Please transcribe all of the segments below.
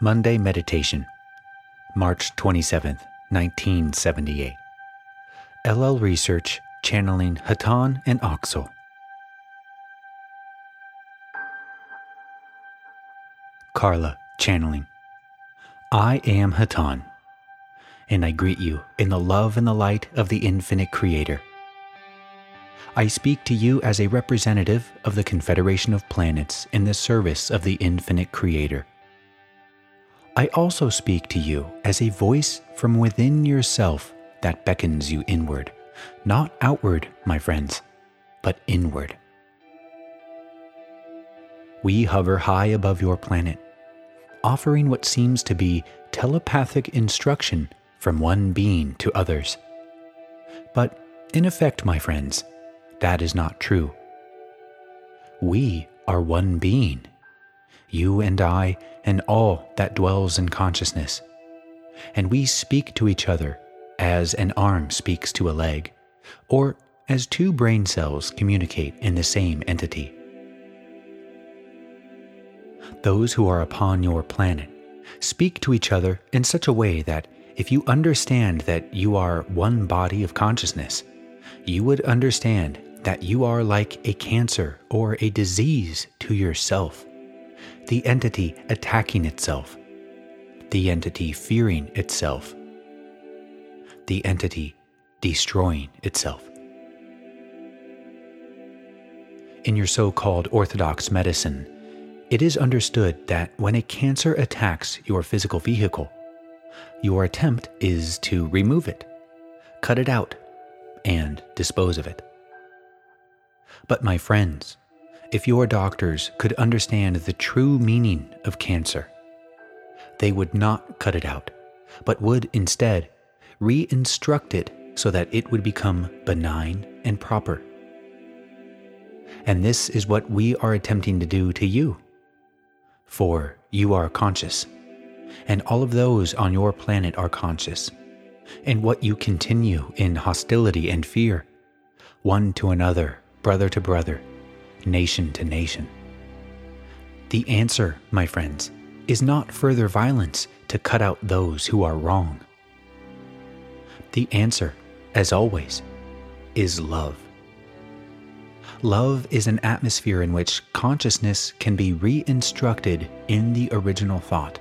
Monday Meditation, March 27th, 1978. LL Research channeling Hatonn and Oxal. Carla channeling. I am Hatonn, and I greet you in the love and the light of the infinite Creator. I speak to you as a representative of the Confederation of Planets in the service of the infinite Creator. I also speak to you as a voice from within yourself that beckons you inward, not outward, my friends, but inward. We hover high above your planet, offering what seems to be telepathic instruction from one being to others. But in effect, my friends, that is not true. We are one being, you and I, and all that dwells in consciousness. And we speak to each other as an arm speaks to a leg, or as two brain cells communicate in the same entity. Those who are upon your planet speak to each other in such a way that if you understand that you are one body of consciousness, you would understand that you are like a cancer or a disease to yourself, the entity attacking itself, the entity fearing itself, the entity destroying itself. In your so called orthodox medicine, it is understood that when a cancer attacks your physical vehicle, your attempt is to remove it, cut it out, and dispose of it. But, my friends, if your doctors could understand the true meaning of cancer, they would not cut it out, but would instead re-instruct it so that it would become benign and proper. And this is what we are attempting to do to you. For you are conscious, and all of those on your planet are conscious. And what you continue in hostility and fear, one to another brother to brother, nation to nation. The answer, my friends, is not further violence to cut out those who are wrong. The answer, as always, is love. Love is an atmosphere in which consciousness can be re instructed in the original thought.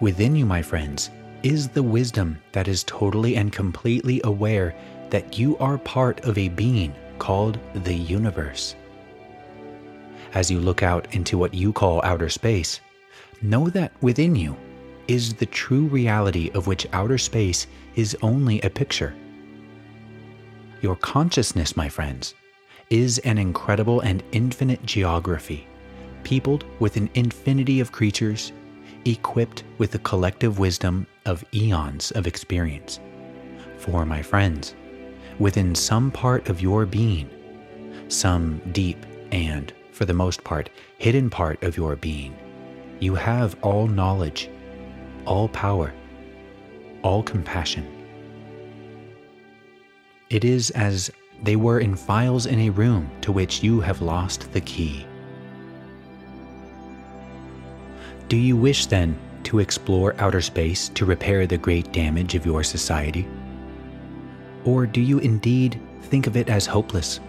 Within you, my friends, is the wisdom that is totally and completely aware that you are part of a being called the universe. As you look out into what you call outer space, know that within you is the true reality of which outer space is only a picture. Your consciousness, my friends, is an incredible and infinite geography, peopled with an infinity of creatures, equipped with the collective wisdom of eons of experience. For, my friends, within some part of your being, some deep and, for the most part, hidden part of your being, you have all knowledge, all power, all compassion. It is as they were in files in a room to which you have lost the key. Do you wish then to explore outer space to repair the great damage of your society? Or do you indeed think of it as hopeless?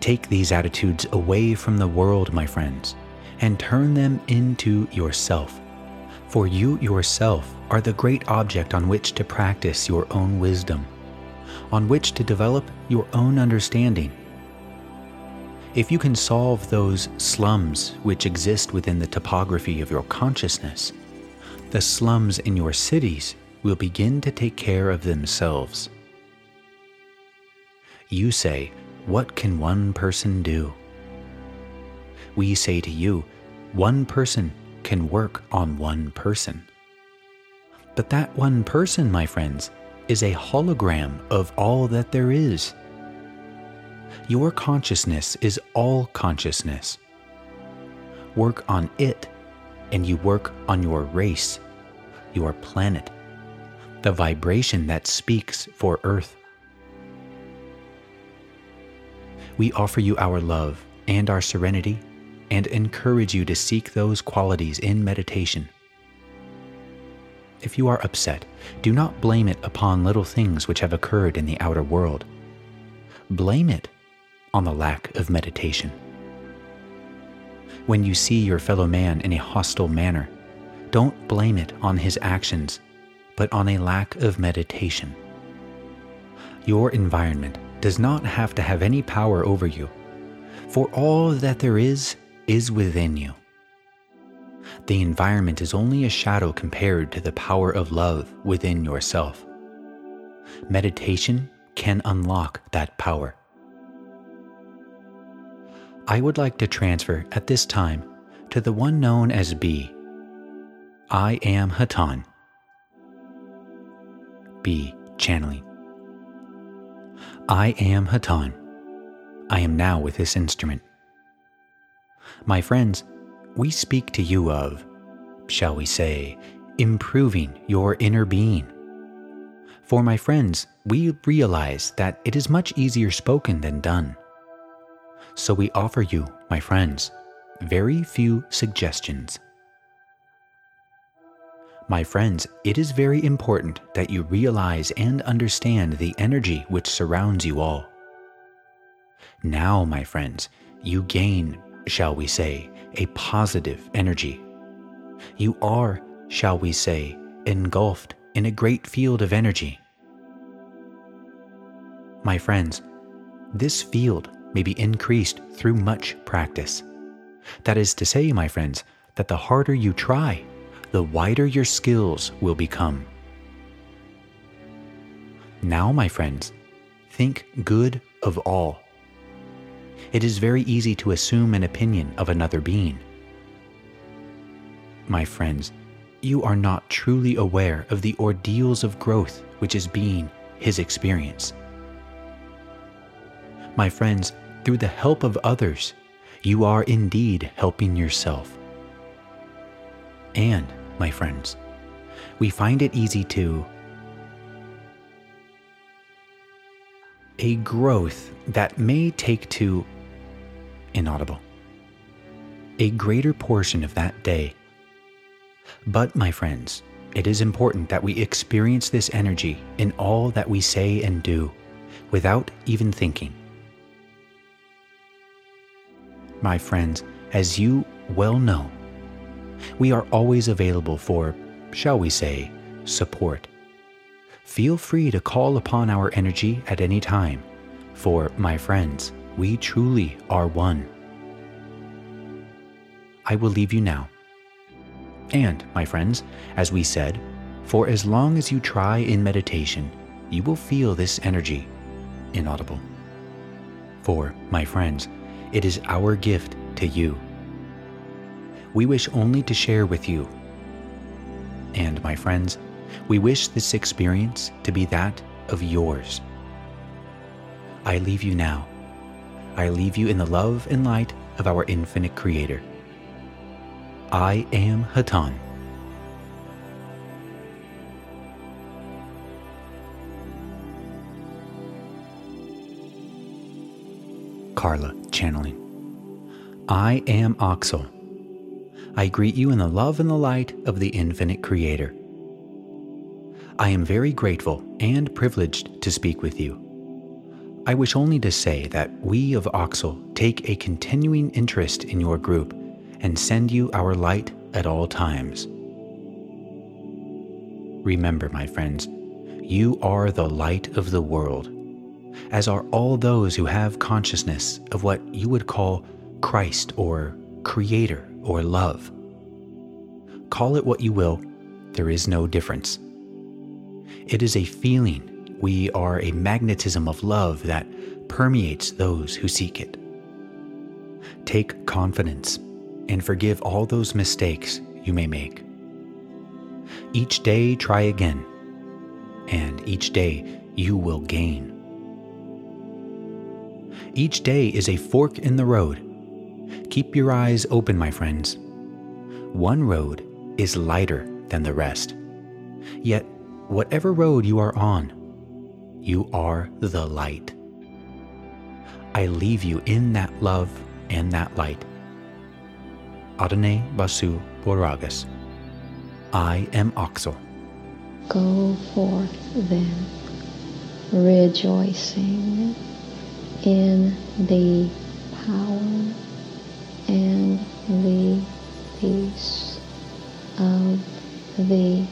Take these attitudes away from the world, my friends, and turn them into yourself. For you yourself are the great object on which to practice your own wisdom, on which to develop your own understanding. If you can solve those slums which exist within the topography of your consciousness, the slums in your cities will begin to take care of themselves. You say, What can one person do? We say to you, One person can work on one person. But that one person, my friends, is a hologram of all that there is. Your consciousness is all consciousness. Work on it, and you work on your race, your planet, the vibration that speaks for Earth. We offer you our love and our serenity and encourage you to seek those qualities in meditation. If you are upset, do not blame it upon little things which have occurred in the outer world. Blame it on the lack of meditation. When you see your fellow man in a hostile manner, don't blame it on his actions, but on a lack of meditation. Your environment does not have to have any power over you, for all that there is is within you. The environment is only a shadow compared to the power of love within yourself. Meditation can unlock that power. I would like to transfer at this time to the one known as B. I am Hatonn. B. Channeling. I am Hatonn. I am now with this instrument. My friends, we speak to you of, shall we say, improving your inner being. For my friends, we realize that it is much easier spoken than done. So we offer you, my friends, very few suggestions. My friends, it is very important that you realize and understand the energy which surrounds you all. Now, my friends, you gain, shall we say, a positive energy. You are, shall we say, engulfed in a great field of energy. My friends, this field may be increased through much practice. That is to say, my friends, that the harder you try, the wider your skills will become. Now, my friends, think good of all it is very easy to assume an opinion of another being. My friends, you are not truly aware of the ordeals of growth which is being his experience. My friends, through the help of others, you are indeed helping yourself. And, my friends, we find it easy to a growth that may take to inaudible. A greater portion of that day. But, my friends, it is important that we experience this energy in all that we say and do, without even thinking. My friends, as you well know, we are always available for, shall we say, support. Feel free to call upon our energy at any time, for, my friends, we truly are one. I will leave you now. And, my friends, as we said, for as long as you try in meditation, you will feel this energy inaudible. For, my friends, it is our gift to you. We wish only to share with you. And, my friends, we wish this experience to be that of yours. I leave you now I leave you in the love and light of our infinite Creator. I am Hatonn. Carla channeling. I am Oxal. I greet you in the love and the light of the infinite Creator. I am very grateful and privileged to speak with you. I wish only to say that we of Oxal take a continuing interest in your group and send you our light at all times. Remember, my friends, you are the light of the world, as are all those who have consciousness of what you would call Christ or Creator or love. Call it what you will, there is no difference. It is a feeling we are a magnetism of love that permeates those who seek it. Take confidence and forgive all those mistakes you may make. Each day, try again, and each day you will gain. Each day is a fork in the road. Keep your eyes open, my friends. One road is lighter than the rest. Yet, whatever road you are on, you are the light. I leave you in that love and that light. Adonai Basu Boragas. I am Oxal. Go forth then, rejoicing in the power and the peace of the